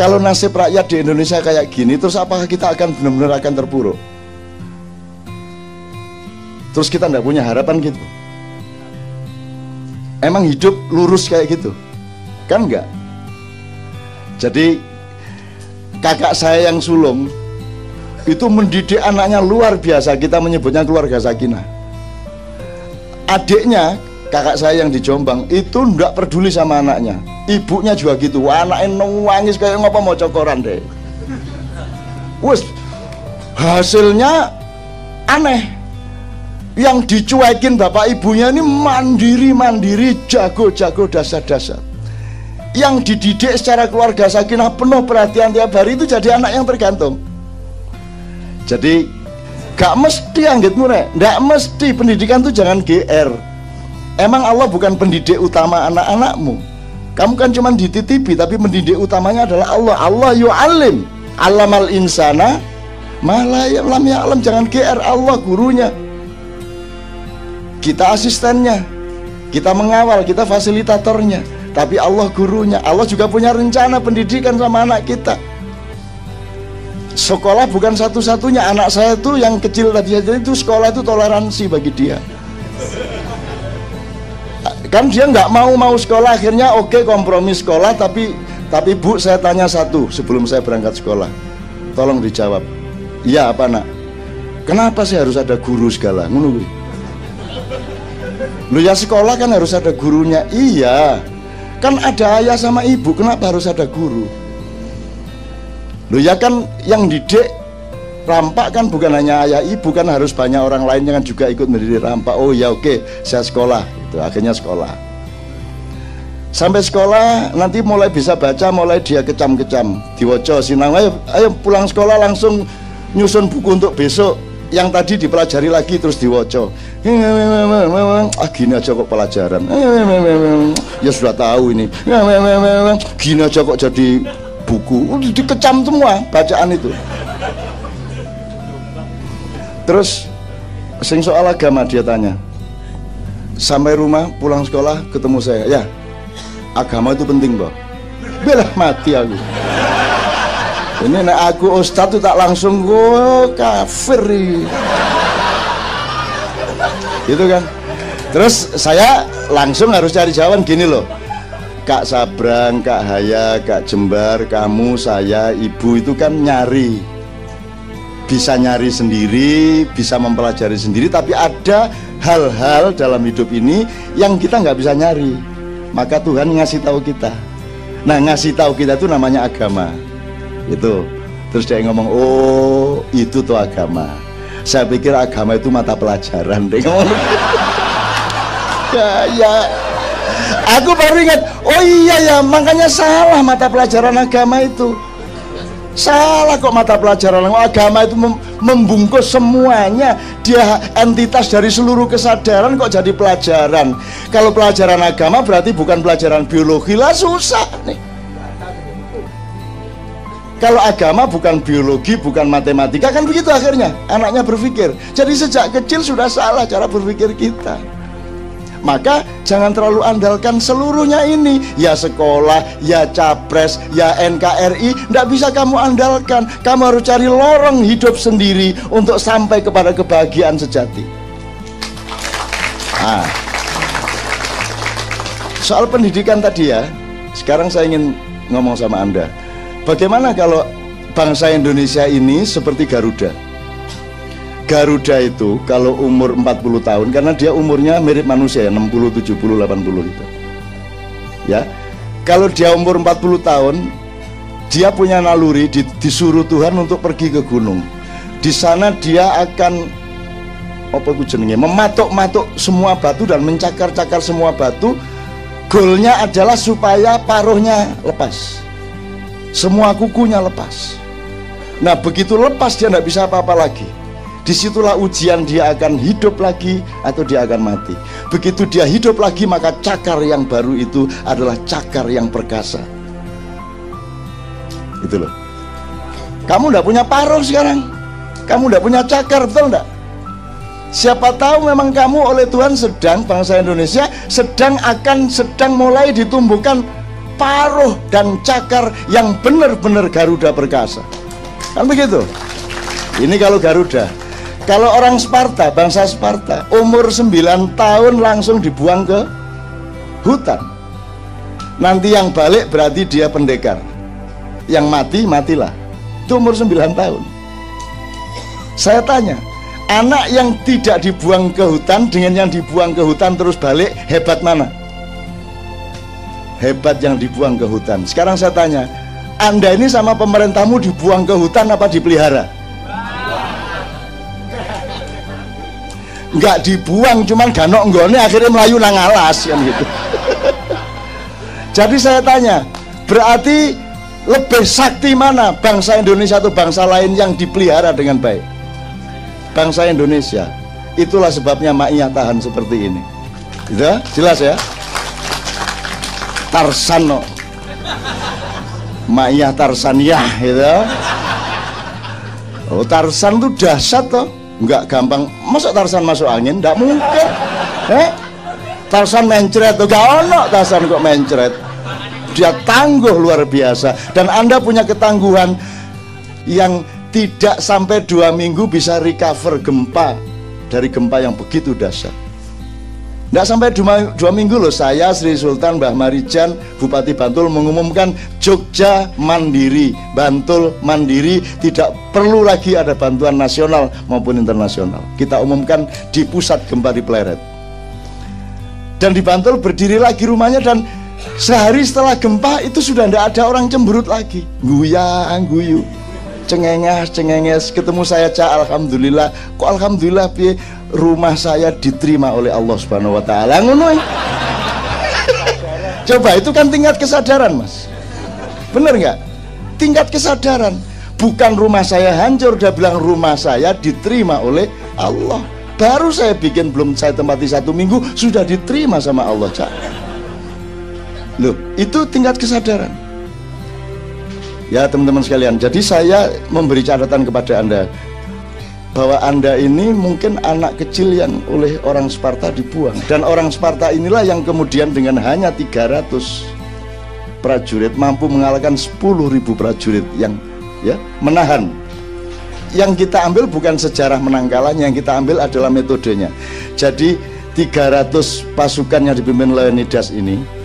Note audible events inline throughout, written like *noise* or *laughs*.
Kalau nasib rakyat di Indonesia kayak gini, terus apakah kita akan benar-benar akan terpuruk? Terus kita tidak punya harapan gitu. Emang hidup lurus kayak gitu? Kan enggak? Jadi kakak saya yang sulung itu mendidik anaknya luar biasa. Kita menyebutnya keluarga sakinah. Adiknya kakak saya yang di Jombang itu enggak peduli sama anaknya. Ibunya juga gitu. Anaknya nangis kayak ngapa mau cokoran deh. Wes hasilnya aneh. Yang dicuekin bapak ibunya ini mandiri mandiri jago jago dasar dasar yang dididik secara keluarga sakinah penuh perhatian tiap hari itu jadi anak yang tergantung jadi gak mesti anggitmu nek gak mesti. Pendidikan tuh jangan GR emang Allah bukan pendidik utama anak-anakmu kamu kan cuma dititipi tapi mendidik utamanya adalah Allah. Allah yu'alim. Alamal insana malah ya lam alam jangan GR Allah gurunya. Kita asistennya. Kita mengawal, kita fasilitatornya. Tapi Allah gurunya. Allah juga punya rencana pendidikan sama anak kita. Sekolah bukan satu-satunya anak saya tuh yang kecil tadi saja itu sekolah itu toleransi bagi dia kan dia nggak mau mau sekolah. Akhirnya oke okay, kompromi sekolah tapi tapi bu saya tanya satu sebelum saya berangkat sekolah. Tolong dijawab. Iya apa nak? Kenapa sih harus ada guru segala? Menunggu lu ya sekolah kan harus ada gurunya. Iya. Kan ada ayah sama ibu kenapa harus ada guru? Lu ya kan yang didik rampak kan bukan hanya ayah ibu kan harus banyak orang lain yang juga ikut mendidik rampak. Oh ya oke okay, saya sekolah. Itu akhirnya sekolah. Sampai sekolah nanti mulai bisa baca mulai dia kecam-kecam. Diwoco sinang ayo, ayo pulang sekolah langsung nyusun buku untuk besok. Yang tadi dipelajari lagi terus diwoco ah gini aja kok pelajaran. Ya sudah tahu ini. Gini aja kok jadi buku. Dikecam semua bacaan itu terus sing soal agama dia tanya sampai rumah pulang sekolah ketemu saya. Ya agama itu penting boh belah mati aku. Ini nek aku ustadz tuh tak langsung gue kafir gitu kan? Terus saya langsung harus cari jawaban gini loh. Kak Sabrang, Kak Haya, Kak Jembar, kamu, saya, ibu itu kan nyari bisa nyari sendiri, bisa mempelajari sendiri, tapi ada hal-hal dalam hidup ini yang kita nggak bisa nyari. Maka Tuhan ngasih tahu kita. Nah ngasih tahu kita itu namanya agama. Itu. Terus dia ngomong oh itu tuh agama. Saya pikir agama itu mata pelajaran dia ngomong. *laughs* Ya ya. Aku baru ingat oh iya ya. Makanya salah mata pelajaran agama itu Salah kok mata pelajaran agama itu membungkus semuanya. Dia entitas dari seluruh kesadaran kok jadi pelajaran. Kalau pelajaran agama berarti bukan pelajaran biologi lah susah nih. Kalau agama bukan biologi, bukan matematika kan begitu akhirnya anaknya berpikir. Jadi sejak kecil sudah salah cara berpikir kita maka jangan terlalu andalkan seluruhnya ini. Ya sekolah ya capres ya NKRI tidak bisa kamu andalkan. Kamu harus cari lorong hidup sendiri untuk sampai kepada kebahagiaan sejati. Nah, soal pendidikan tadi ya sekarang saya ingin ngomong sama anda. Bagaimana kalau bangsa Indonesia ini seperti Garuda Garuda itu kalau umur 40 tahun karena dia umurnya mirip manusia ya 60 70 80 itu. Ya. Kalau dia umur 40 tahun dia punya naluri di, disuruh Tuhan untuk pergi ke gunung. Di sana dia akan apa itu jenenge mematuk-matuk semua batu dan mencakar-cakar semua batu. Goalnya adalah supaya paruhnya lepas. Semua kukunya lepas. Nah begitu lepas dia tidak bisa apa-apa lagi Di situlah ujian dia akan hidup lagi atau dia akan mati. Begitu dia hidup lagi maka cakar yang baru itu adalah cakar yang perkasa. Itu loh. Kamu tidak punya paruh sekarang. Kamu tidak punya cakar, betul tidak? Siapa tahu memang kamu oleh Tuhan sedang bangsa Indonesia sedang akan sedang mulai ditumbuhkan paruh dan cakar yang benar-benar Garuda perkasa. Kan begitu? Ini kalau Garuda. Kalau orang Sparta, bangsa Sparta, umur 9 tahun langsung dibuang ke hutan. Nanti yang balik berarti dia pendekar. Yang mati, matilah. Itu umur 9 tahun. Saya tanya, anak yang tidak dibuang ke hutan dengan yang dibuang ke hutan terus balik, hebat mana? Hebat yang dibuang ke hutan. Sekarang saya tanya, Anda ini sama pemerintahmu dibuang ke hutan apa dipelihara? Nggak dibuang cuman ganok nggone akhirnya melayu nang alas kan gitu. *laughs* Jadi saya tanya berarti lebih sakti mana bangsa Indonesia atau bangsa lain yang dipelihara dengan baik? Bangsa Indonesia. Itulah sebabnya maknya tahan seperti ini. Gitu jelas ya? Tarsan no. Maknya ya gitu. Oh Tarsan tuh dahsyat toh nggak gampang. Masa Tarsan masuk angin? Nggak mungkin. Eh? Tarsan mencret. Tuh gak ono Tarsan kok mencret. Dia tangguh luar biasa. Dan anda punya ketangguhan yang tidak sampai dua minggu bisa recover gempa dari gempa yang begitu dahsyat tidak sampai dua, dua minggu loh saya Sri Sultan Mbah Marijan Bupati Bantul mengumumkan Jogja mandiri. Bantul mandiri tidak perlu lagi ada bantuan nasional maupun internasional. Kita umumkan di pusat gempa di Pleret. Dan di Bantul berdiri lagi rumahnya dan sehari setelah gempa itu sudah tidak ada orang cemberut lagi. Guyang guyu cengenges cengenges ketemu saya cak. Alhamdulillah. Kok alhamdulillah pi rumah saya diterima oleh Allah Subhanahu wa taala. Ngono eh. coba itu kan tingkat kesadaran mas. Bener nggak? Tingkat kesadaran. Bukan rumah saya hancur dia bilang rumah saya diterima oleh Allah. Baru saya bikin belum saya tempati satu minggu sudah diterima sama Allah cak. Loh itu tingkat kesadaran. Ya teman-teman sekalian, jadi saya memberi catatan kepada Anda bahwa Anda ini mungkin anak kecil yang oleh orang Sparta dibuang dan orang Sparta inilah yang kemudian dengan hanya 300 prajurit mampu mengalahkan 10.000 prajurit yang ya menahan yang kita ambil bukan sejarah menang kalahnya yang kita ambil adalah metodenya jadi 300 pasukan yang dipimpin Leonidas ini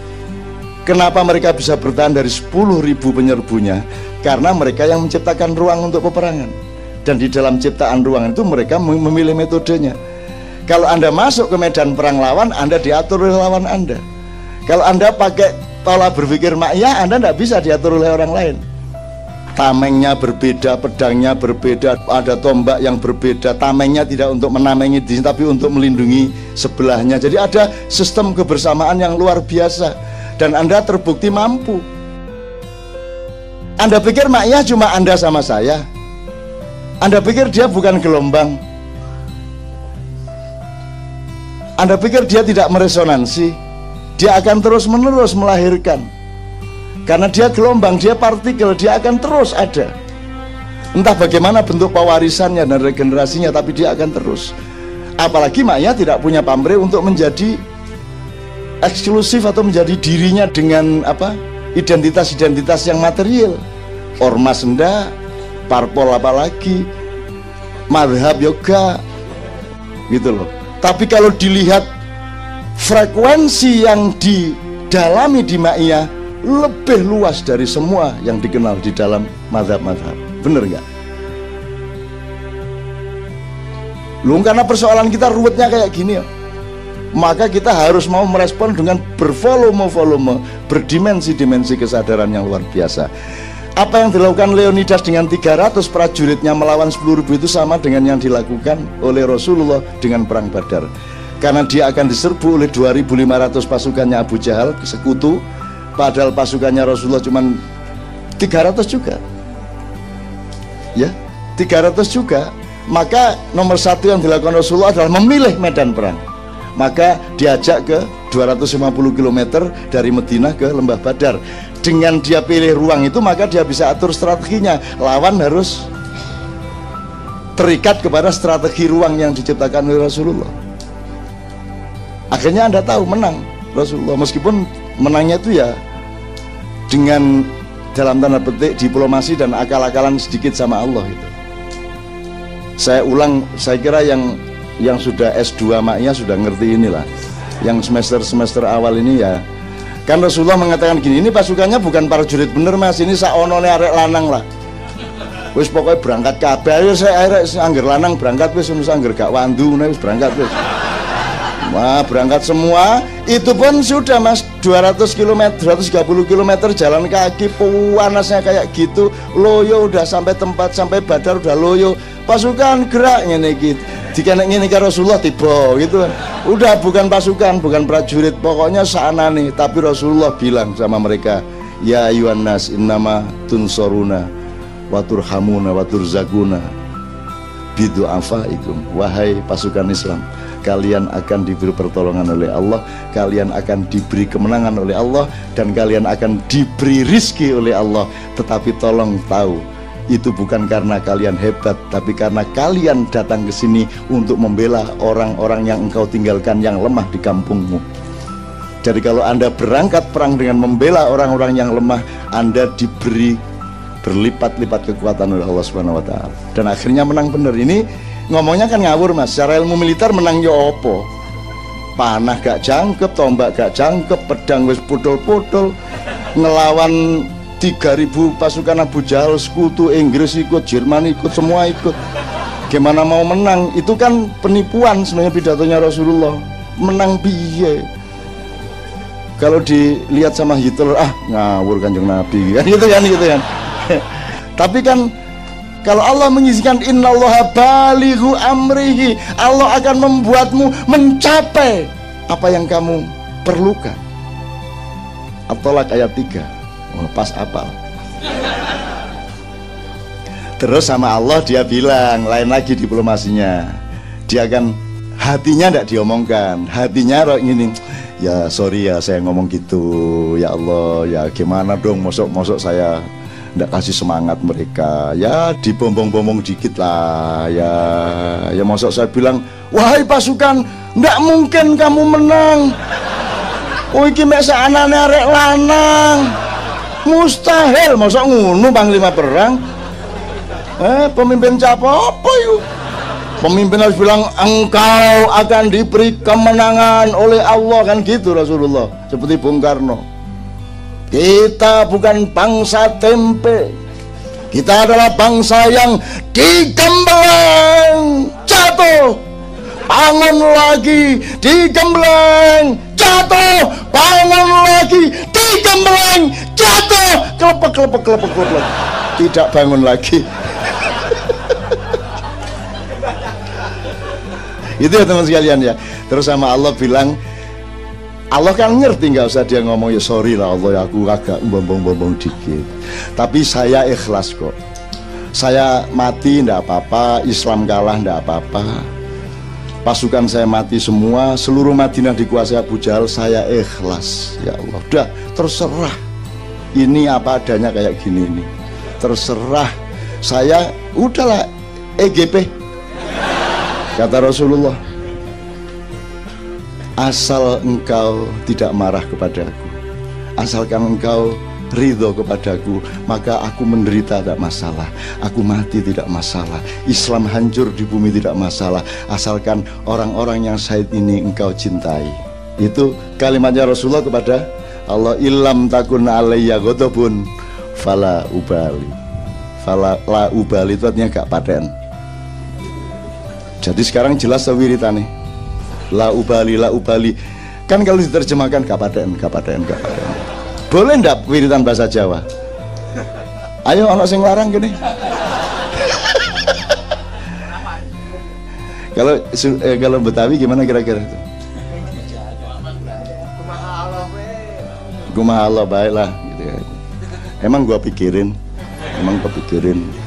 Kenapa mereka bisa bertahan dari 10.000 penyerbunya? Karena mereka yang menciptakan ruang untuk peperangan. Dan di dalam ciptaan ruang itu mereka memilih metodenya. Kalau Anda masuk ke medan perang lawan, Anda diatur oleh lawan Anda. Kalau Anda pakai pola berpikir makya, Anda tidak bisa diatur oleh orang lain. Tamengnya berbeda, pedangnya berbeda, ada tombak yang berbeda. Tamengnya tidak untuk menamengi diri, tapi untuk melindungi sebelahnya. Jadi ada sistem kebersamaan yang luar biasa dan Anda terbukti mampu. Anda pikir maknya cuma Anda sama saya? Anda pikir dia bukan gelombang? Anda pikir dia tidak meresonansi? Dia akan terus-menerus melahirkan. Karena dia gelombang, dia partikel, dia akan terus ada. Entah bagaimana bentuk pewarisannya dan regenerasinya, tapi dia akan terus. Apalagi maknya tidak punya pamrih untuk menjadi eksklusif atau menjadi dirinya dengan apa identitas-identitas yang material ormas enggak parpol apalagi madhab yoga gitu loh tapi kalau dilihat frekuensi yang didalami di Ma'iyah lebih luas dari semua yang dikenal di dalam madhab-madhab bener nggak? Lu karena persoalan kita ruwetnya kayak gini ya maka kita harus mau merespon dengan bervolume-volume, berdimensi-dimensi kesadaran yang luar biasa. Apa yang dilakukan Leonidas dengan 300 prajuritnya melawan 10 ribu itu sama dengan yang dilakukan oleh Rasulullah dengan perang Badar. Karena dia akan diserbu oleh 2500 pasukannya Abu Jahal sekutu, padahal pasukannya Rasulullah cuma 300 juga. Ya, 300 juga. Maka nomor satu yang dilakukan Rasulullah adalah memilih medan perang maka diajak ke 250 km dari Medina ke Lembah Badar dengan dia pilih ruang itu maka dia bisa atur strateginya lawan harus terikat kepada strategi ruang yang diciptakan oleh Rasulullah akhirnya anda tahu menang Rasulullah meskipun menangnya itu ya dengan dalam tanda petik diplomasi dan akal-akalan sedikit sama Allah itu. Saya ulang, saya kira yang yang sudah S2 maknya sudah ngerti inilah. Yang semester-semester awal ini ya. Kan Rasulullah mengatakan gini, ini pasukannya bukan para jurid bener mas, ini saonone arek lanang lah. Wis pokoknya berangkat kabeh. Ayo saya arek angger lanang berangkat wis wis angger gak wandu wis berangkat wis. Wah berangkat semua. Itu pun sudah mas. 200 km 230 km jalan kaki panasnya kayak gitu. Loyo udah sampai tempat sampai badar udah loyo. Pasukan gerak ngene gitu dikenek ngene karo Rasulullah tiba gitu. Udah bukan pasukan bukan prajurit. Pokoknya sana nih tapi Rasulullah bilang sama mereka ya ayuhan nas innama tunsoruna waturhamuna waturzakuna bidu afaikum wahai pasukan Islam kalian akan diberi pertolongan oleh Allah kalian akan diberi kemenangan oleh Allah dan kalian akan diberi rizki oleh Allah. Tetapi tolong tahu itu bukan karena kalian hebat tapi karena kalian datang ke sini untuk membela orang-orang yang engkau tinggalkan yang lemah di kampungmu. Jadi kalau anda berangkat perang dengan membela orang-orang yang lemah anda diberi berlipat-lipat kekuatan oleh Allah Subhanahu wa taala. Dan akhirnya menang benar. Ini ngomongnya kan ngawur mas. Secara ilmu militer menang ya opo panah gak jangkep tombak gak jangkep pedang wis putol-putol ngelawan 3000 pasukan Abu Jahal sekutu Inggris ikut Jerman ikut semua ikut. Gimana mau menang? Itu kan penipuan sebenarnya pidatonya Rasulullah. Menang biye kalau dilihat sama Hitler ah ngawur kanjeng Nabi. *laughs* Kan gitu kan gitu kan. *laughs* Tapi kan kalau Allah mengizinkan innallaha balighu amrihi, Allah akan membuatmu mencapai apa yang kamu perlukan. At-Tolak ayat 3. Oh, pas apal. Terus sama Allah dia bilang, lain lagi diplomasinya. Dia akan hatinya tidak diomongkan, hatinya roh ini ya sorry ya saya ngomong gitu. Ya Allah ya gimana dong mosok mosok saya tidak kasih semangat mereka. Ya dibombong-bombong dikit lah ya. Ya masuk saya bilang wahai pasukan tidak mungkin kamu menang. Oh iki mek anane lanang mustahil masuk ngunu panglima perang eh pemimpin siapa apa yuk pemimpin harus bilang engkau akan diberi kemenangan oleh Allah kan gitu Rasulullah seperti Bung Karno kita bukan bangsa tempe. Kita adalah bangsa yang digembleng jatuh. Bangun lagi, digembleng, jatuh, bangun lagi, digembleng, jatuh, kelepek, kelepek, kelepek, kelepek. Tidak bangun lagi. *laughs* Itu ya teman sekalian ya. Terus sama Allah bilang, Allah kan ngerti nggak usah dia ngomong ya sorry lah Allah ya aku agak bombong-bombong dikit tapi saya ikhlas kok saya mati ndak apa-apa Islam kalah ndak apa-apa pasukan saya mati semua seluruh Madinah dikuasai Abu Jahal saya ikhlas. Ya Allah udah terserah. Ini apa adanya kayak gini ini. Terserah. Saya udahlah EGP kata Rasulullah asal engkau tidak marah kepadaku asalkan engkau ridho kepadaku maka aku menderita tidak masalah. Aku mati tidak masalah. Islam hancur di bumi tidak masalah. Asalkan orang-orang yang syahid ini engkau cintai. Itu kalimatnya Rasulullah kepada Allah ilam takun alayya godobun fala ubali. Fala la ubali itu artinya gak paten. Jadi sekarang jelas nih la ubali la ubali. Kan kalau diterjemahkan kapaten kapaten kapaten boleh ndak wiritan bahasa Jawa? Ayo anak sing larang gini. Kalau eh, kalau Betawi gimana kira-kira itu? Kumaha Allah baiklah gitu ya. Emang gua pikirin, emang gua pikirin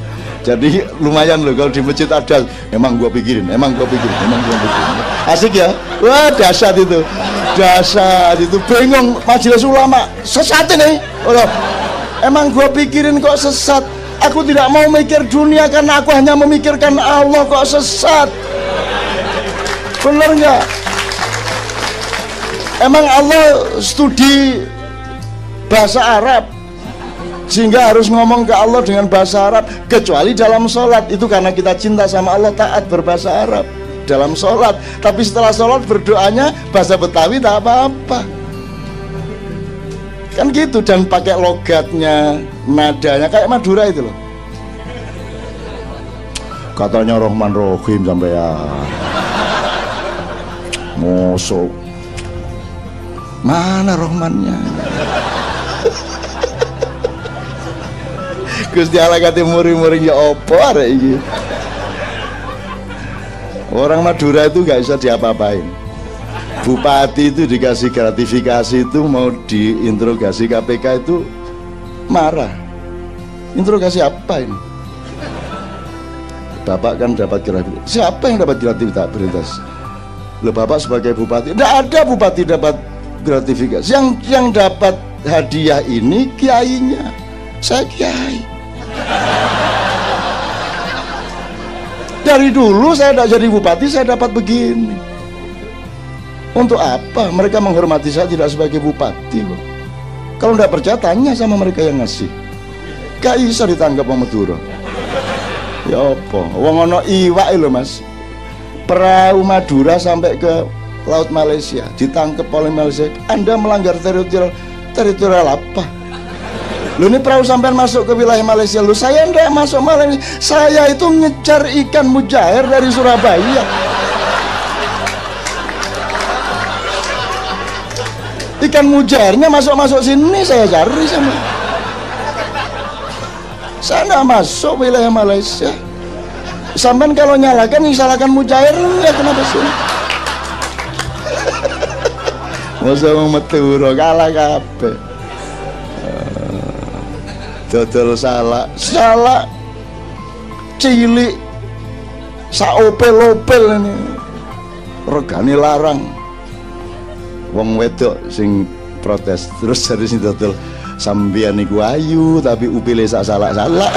jadi lumayan loh kalau di masjid ada. Emang gua pikirin emang gua pikirin emang gua pikirin. Asik ya? Wah dahsyat itu. Dahsyat itu. Bingung majelis ulama. Sesat ini. Oh, emang gua pikirin kok sesat? Aku tidak mau mikir dunia karena aku hanya memikirkan Allah kok sesat. Bener nggak? Emang Allah studi bahasa Arab sehingga harus ngomong ke Allah dengan bahasa Arab kecuali dalam sholat. Itu karena kita cinta sama Allah taat berbahasa Arab dalam sholat. Tapi setelah sholat berdoanya bahasa Betawi tak apa-apa. Kan gitu dan pakai logatnya nadanya kayak Madura itu loh. Katanya Rohman Rohim sampai ya Mosok. Mana Rohmannya Gusti Allah kate muri-muri ya apa iki. Orang Madura itu gak bisa diapa-apain. Bupati itu dikasih gratifikasi itu mau diinterogasi KPK itu marah. Interogasi apa ini? Bapak kan dapat gratifikasi. Siapa yang dapat gratifikasi? Lo bapak sebagai bupati, tidak ada bupati dapat gratifikasi. Yang yang dapat hadiah ini kiainya. Saya kiai. Dari dulu saya tidak jadi bupati, saya dapat begini. Untuk apa mereka menghormati saya tidak sebagai bupati loh. Kalau tidak percaya tanya sama mereka yang ngasih. Gak bisa ditangkap sama Madura. Ya apa? Wong ono iwak lho Mas. Perahu Madura sampai ke laut Malaysia ditangkap oleh Malaysia. Anda melanggar teritorial teritorial apa? Lu ini perahu sampean masuk ke wilayah Malaysia. Lu saya ndak masuk Malaysia. Saya itu ngejar ikan mujair dari Surabaya. Ikan mujairnya masuk-masuk sini saya cari sama. Saya nggak masuk wilayah Malaysia. Sampean kalau nyalakan yang salahkan mujair ya kenapa sih? *laughs* Masa mau metu kalah kabeh dodol salah salah cilik. Saopel-opel ini. Regane larang. Wong wedok sing protes terus dari sini dodol. Sambian niku ayu tapi upile sak salah-salah *laughs*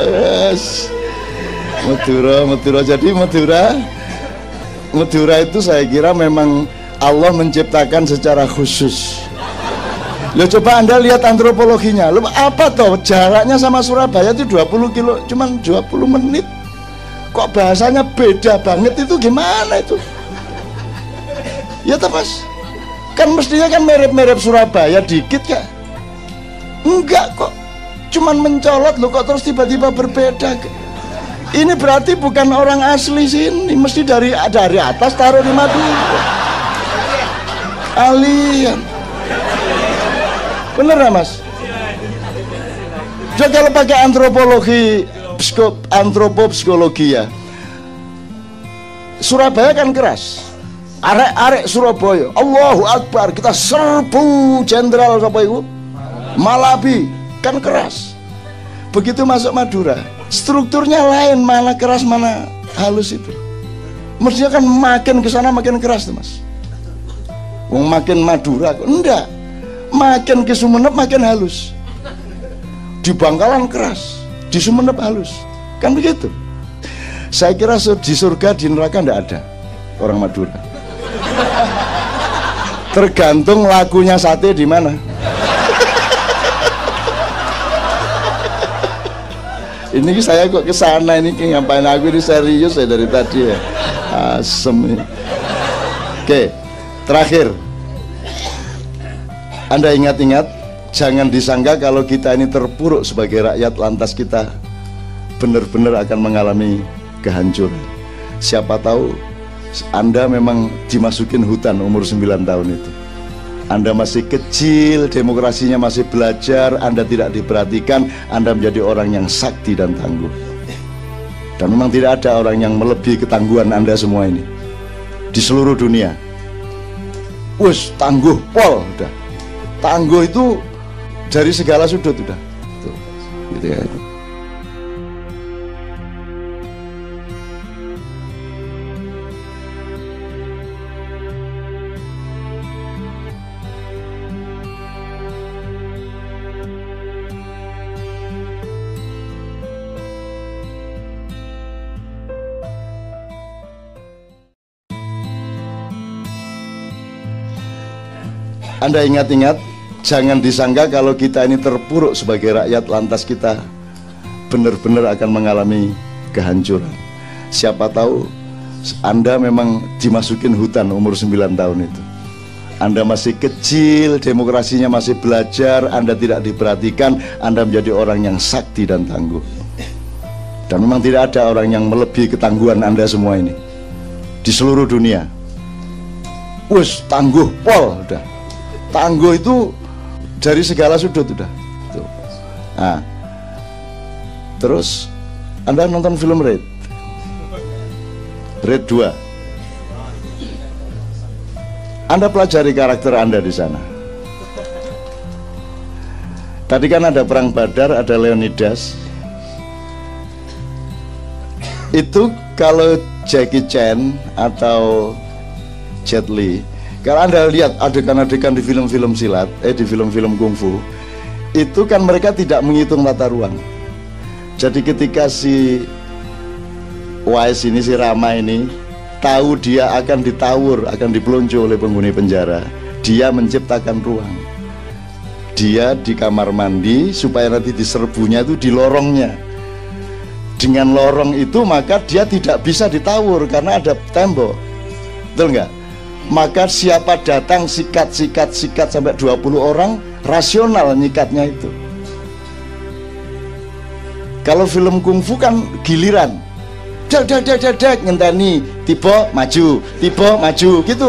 yes. Madura, Madura. Jadi Madura Madura itu saya kira memang Allah menciptakan secara khusus. Lo coba Anda lihat antropologinya. Lo apa toh jaraknya sama Surabaya itu 20 kilo, cuman 20 menit. Kok bahasanya beda banget itu gimana itu? Ya toh Mas. Kan mestinya kan mirip-mirip Surabaya dikit ya. Enggak kok. Cuman mencolot lo kok terus tiba-tiba berbeda. Ini berarti bukan orang asli sini, mesti dari dari atas taruh di Madura. Alien. Bener ya mas? Jadi kalau pakai antropologi, psikop, antropopsikologi ya, Surabaya kan keras. Arek-arek Surabaya, Allahu Akbar, kita serbu jenderal itu? Malabi, kan keras. Begitu masuk Madura, strukturnya lain mana keras mana halus itu. Mestinya kan makin ke sana makin keras tuh mas. Wong makin Madura enggak. Makin ke Sumeneb makin halus. Di Bangkalan keras di Sumeneb halus. Kan begitu. Saya kira di surga di neraka enggak ada orang Madura. Tergantung lakunya sate di mana ini saya kok ke sana ini ngapain aku ini serius ya dari tadi ya? Asem ini. oke terakhir. Anda ingat-ingat jangan disangka kalau kita ini terpuruk sebagai rakyat lantas kita benar-benar akan mengalami kehancuran. Siapa tahu anda memang dimasukin hutan umur 9 tahun itu anda masih kecil, demokrasinya masih belajar, Anda tidak diperhatikan, Anda menjadi orang yang sakti dan tangguh. Dan memang tidak ada orang yang melebihi ketangguhan Anda semua ini di seluruh dunia. Wes tangguh pol udah. Tangguh itu dari segala sudut udah. Tuh, gitu ya. Anda ingat-ingat jangan disangka kalau kita ini terpuruk sebagai rakyat lantas kita benar-benar akan mengalami kehancuran. Siapa tahu Anda memang dimasukin hutan umur 9 tahun itu. Anda masih kecil, demokrasinya masih belajar, Anda tidak diperhatikan, Anda menjadi orang yang sakti dan tangguh. Dan memang tidak ada orang yang melebihi ketangguhan Anda semua ini di seluruh dunia. Wes tangguh pol udah. Tangguh itu dari segala sudut udah. Tuh. Nah, terus Anda nonton film Red. Red 2. Anda pelajari karakter Anda di sana. Tadi kan ada perang Badar, ada Leonidas. Itu kalau Jackie Chan atau Jet Li kalau anda lihat adegan-adegan di film-film silat eh di film-film kungfu itu kan mereka tidak menghitung tata ruang. Jadi ketika si Wise ini si Rama ini tahu dia akan ditawur akan dipelonco oleh penghuni penjara dia menciptakan ruang. Dia di kamar mandi supaya nanti diserbunya itu di lorongnya. Dengan lorong itu maka dia tidak bisa ditawur karena ada tembok. Betul nggak maka siapa datang sikat sikat sikat sampai 20 orang rasional nyikatnya itu. Kalau film kungfu kan giliran. Dek dek dek dek dek ngenteni tiba maju tiba maju gitu.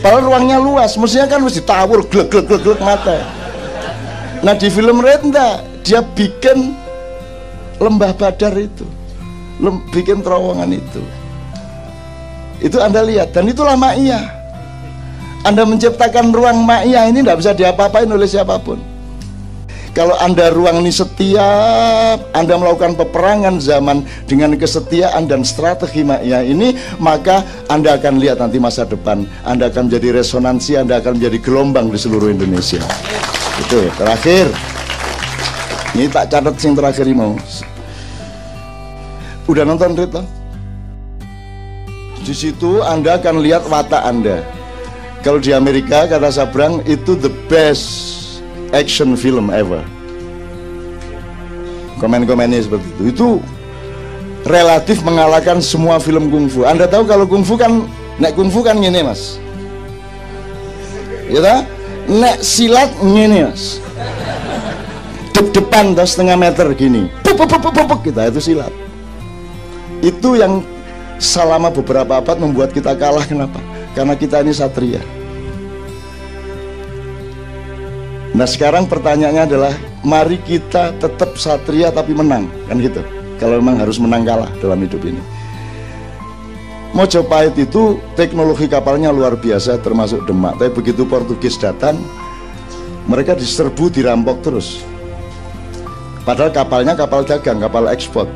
Padahal ruangnya luas mestinya kan mesti tawur glek glek glek glek mata. Nah di film enggak dia bikin lembah badar itu. Bikin terowongan itu. Itu anda lihat dan itulah ma'iyah anda menciptakan ruang ma'iyah ini tidak bisa diapa-apain oleh siapa pun. Kalau anda ruang ini setiap anda melakukan peperangan zaman dengan kesetiaan dan strategi ma'iyah ini maka anda akan lihat nanti masa depan. Anda akan menjadi resonansi anda akan menjadi gelombang di seluruh Indonesia. Itu terakhir. Ini tak catat sing terakhir mau. Udah nonton Rit Di situ Anda akan lihat watak Anda. Kalau di Amerika kata Sabrang itu the best action film ever. Komen-komennya seperti itu. Itu relatif mengalahkan semua film kungfu. Anda tahu kalau kungfu kan nek kungfu kan gini mas. Ya Nek silat gini mas dep depan tuh setengah meter gini puk, puk, puk, puk, kita itu silat itu yang selama beberapa abad membuat kita kalah kenapa karena kita ini satria. Nah sekarang pertanyaannya adalah mari kita tetap satria tapi menang kan gitu? Kalau memang harus menang kalah dalam hidup ini. Mojopahit itu teknologi kapalnya luar biasa termasuk Demak. Tapi begitu Portugis datang mereka diserbu dirampok terus. Padahal kapalnya kapal dagang, kapal ekspor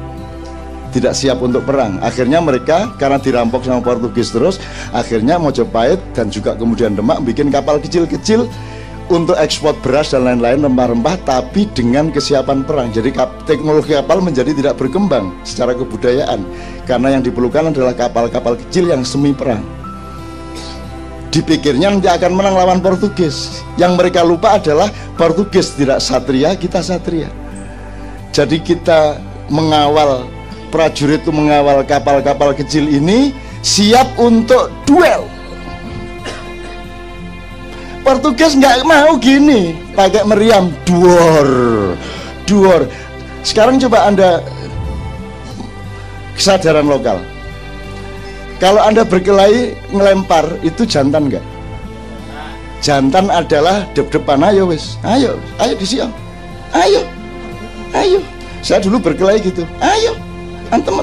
tidak siap untuk perang. Akhirnya mereka karena dirampok sama Portugis terus, akhirnya Mojopahit dan juga kemudian Demak bikin kapal kecil-kecil untuk ekspor beras dan lain-lain rempah-rempah tapi dengan kesiapan perang. Jadi teknologi kapal menjadi tidak berkembang secara kebudayaan karena yang diperlukan adalah kapal-kapal kecil yang semi perang. Dipikirnya nanti akan menang lawan Portugis. Yang mereka lupa adalah Portugis tidak satria, kita satria. Jadi kita mengawal prajurit itu mengawal kapal-kapal kecil ini siap untuk duel. Portugis nggak mau gini pakai meriam duor duor. Sekarang coba anda kesadaran lokal. Kalau anda berkelahi ngelempar itu jantan nggak? Jantan adalah dep-depan ayo wis, ayo, ayo disiap, ayo ayo saya dulu berkelahi gitu ayo antem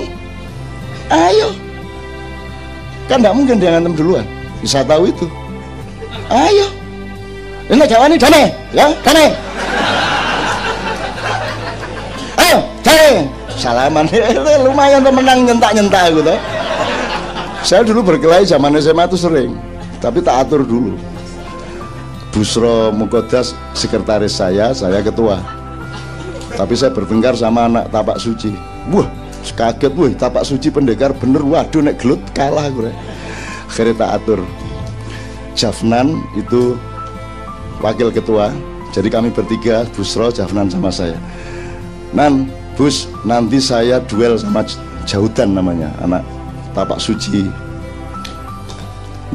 ayo. Kan tidak mungkin dia ngantem duluan. Bisa tahu itu. Ayo. Ini jawaban ini damai ya damai ayo damai salaman. *laughs* Lumayan menang nyentak nyentak gitu saya dulu berkelahi zaman SMA itu sering tapi tak atur dulu. Busro Mukodas sekretaris saya, saya ketua. Tapi saya bertengkar sama anak tapak suci. Wah kaget wah tapak suci pendekar bener. Waduh nek gelut kalah gue. Akhirnya tak atur. Jafnan itu wakil ketua. Jadi kami bertiga Busro, Jafnan sama saya. Nan, Bus, nanti saya duel sama Jaudan namanya anak tapak suci.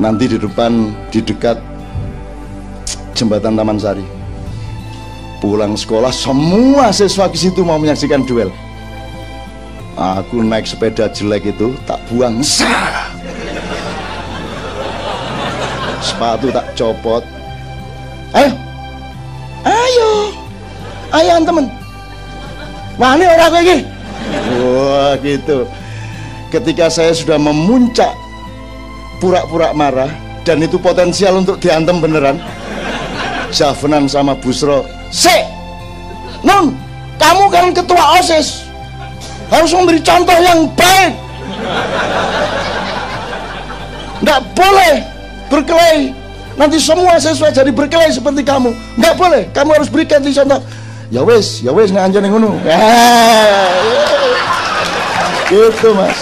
Nanti di depan di dekat jembatan Taman Sari. Pulang sekolah semua siswa ke situ mau menyaksikan duel aku naik sepeda jelek itu tak buang sah! Sepatu tak copot. Ayo ayo ayo temen. Wani orang lagi wah gitu. Ketika saya sudah memuncak pura-pura marah dan itu potensial untuk diantem beneran Jafnan sama Busro Se Nun kamu kan ketua OSIS harus memberi contoh yang baik. Nggak boleh berkelahi. Nanti semua siswa jadi berkelahi seperti kamu. Nggak boleh. Kamu harus berikan contoh. Ya wes ya wes nih anjani ngono. Gitu mas.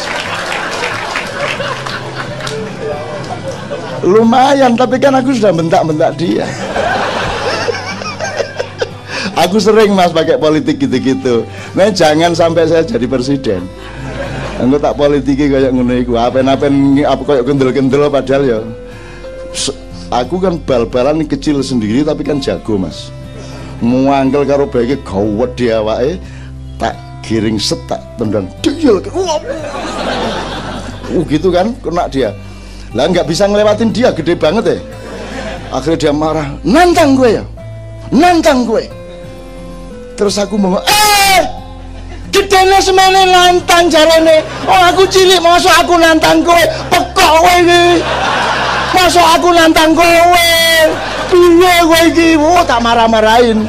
Lumayan tapi kan aku sudah bentak-bentak dia aku sering mas pakai politik gitu-gitu. Nah jangan sampai saya jadi presiden. Aku tak politiki kayak ngono iku. Apa-apa apa kayak gendel-gendel padahal ya. Aku kan bal-balan kecil sendiri tapi kan jago mas. Muangkel karo baiknya gawat dia wae tak giring setak tendang wah. Uh, gitu kan kena dia. Lah nggak bisa ngelewatin dia gede banget ya. Akhirnya dia marah nantang gue ya. Nantang gue terus aku mau eh gedene semene nantang jarene. Oh aku cilik masuk aku nantang gue pekok gue ini masuk aku nantang gue piye gue iki? Oh, tak marah-marahin.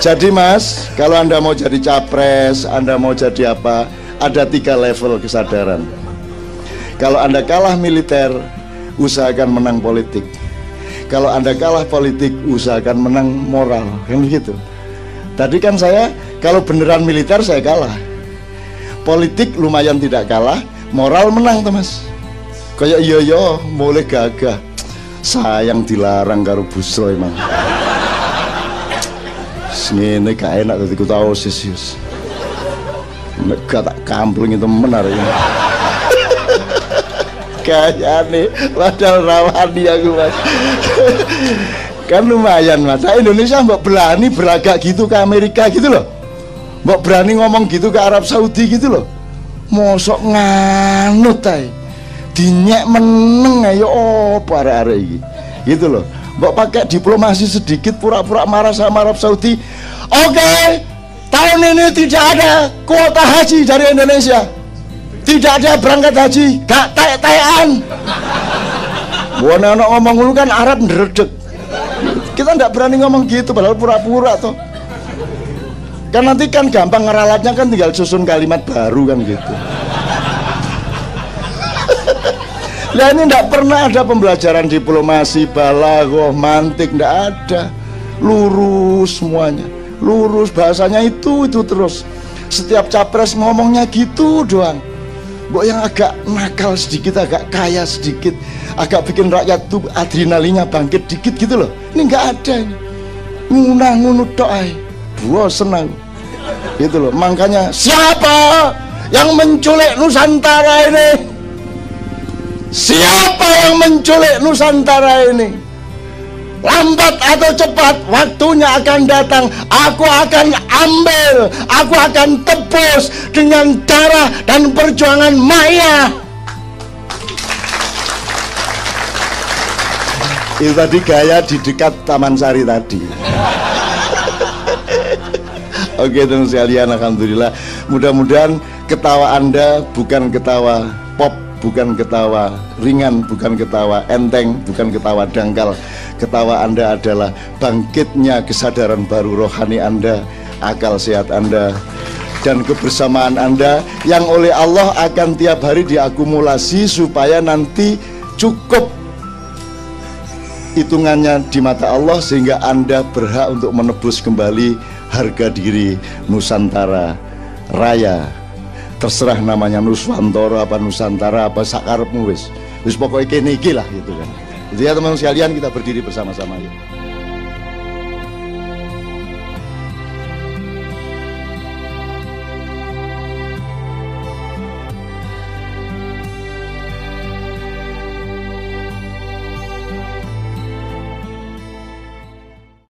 Jadi mas kalau anda mau jadi capres anda mau jadi apa ada tiga level kesadaran. Kalau anda kalah militer usahakan menang politik kalau anda kalah politik usahakan menang moral. Kan begitu. Tadi kan saya kalau beneran militer saya kalah. Politik lumayan tidak kalah moral menang mas kayak iya iya mulai gagah. Sayang dilarang karo busro emang. Ngene gak enak tadi ku tau sisius gak tak kampling itu menar ya nih padahal rawani aku mas. Kan lumayan mas. Nah, Indonesia mbak berani beragak gitu ke Amerika gitu loh. Mbak berani ngomong gitu ke Arab Saudi gitu loh. Mosok nganut tay dinyek meneng ayo oh para arek iki? Gitu loh. Mbok pakai diplomasi sedikit pura-pura marah sama Arab Saudi. Oke okay, tahun ini tidak ada kuota haji dari Indonesia tidak ada berangkat haji gak tayak-tayakan bukan anak ngomong dulu kan Arab neredek kita tidak berani ngomong gitu padahal pura-pura tuh kan nanti kan gampang ngeralatnya kan tinggal susun kalimat baru kan gitu *laughs* Lah ini tidak pernah ada pembelajaran diplomasi, balaghah, mantik, tidak ada. Lurus semuanya. Lurus bahasanya itu itu terus. Setiap capres ngomongnya gitu doang. Mbok yang agak nakal sedikit, agak kaya sedikit, agak bikin rakyat tuh adrenalinnya bangkit dikit gitu loh. Ini nggak ada ini. Ngunah ngunut doa. senang. Gitu loh. Makanya siapa yang menculik Nusantara ini? Siapa yang menculik Nusantara ini? Lambat atau cepat waktunya akan datang. Aku akan ambil Aku akan tebus dengan darah dan perjuangan Maya. Itu tadi gaya di dekat Taman Sari tadi. Oke teman sekalian Alhamdulillah. Mudah-mudahan ketawa Anda bukan ketawa pop bukan ketawa ringan, bukan ketawa enteng, bukan ketawa dangkal. Ketawa Anda adalah bangkitnya kesadaran baru rohani Anda, akal sehat Anda, dan kebersamaan Anda yang oleh Allah akan tiap hari diakumulasi supaya nanti cukup hitungannya di mata Allah sehingga Anda berhak untuk menebus kembali harga diri Nusantara Raya. Terserah namanya Nuswantoro apa Nusantara apa sakarepmu wis. Wis pokoknya kene iki gitu kan Jadi teman-teman sekalian kita berdiri bersama-sama ya.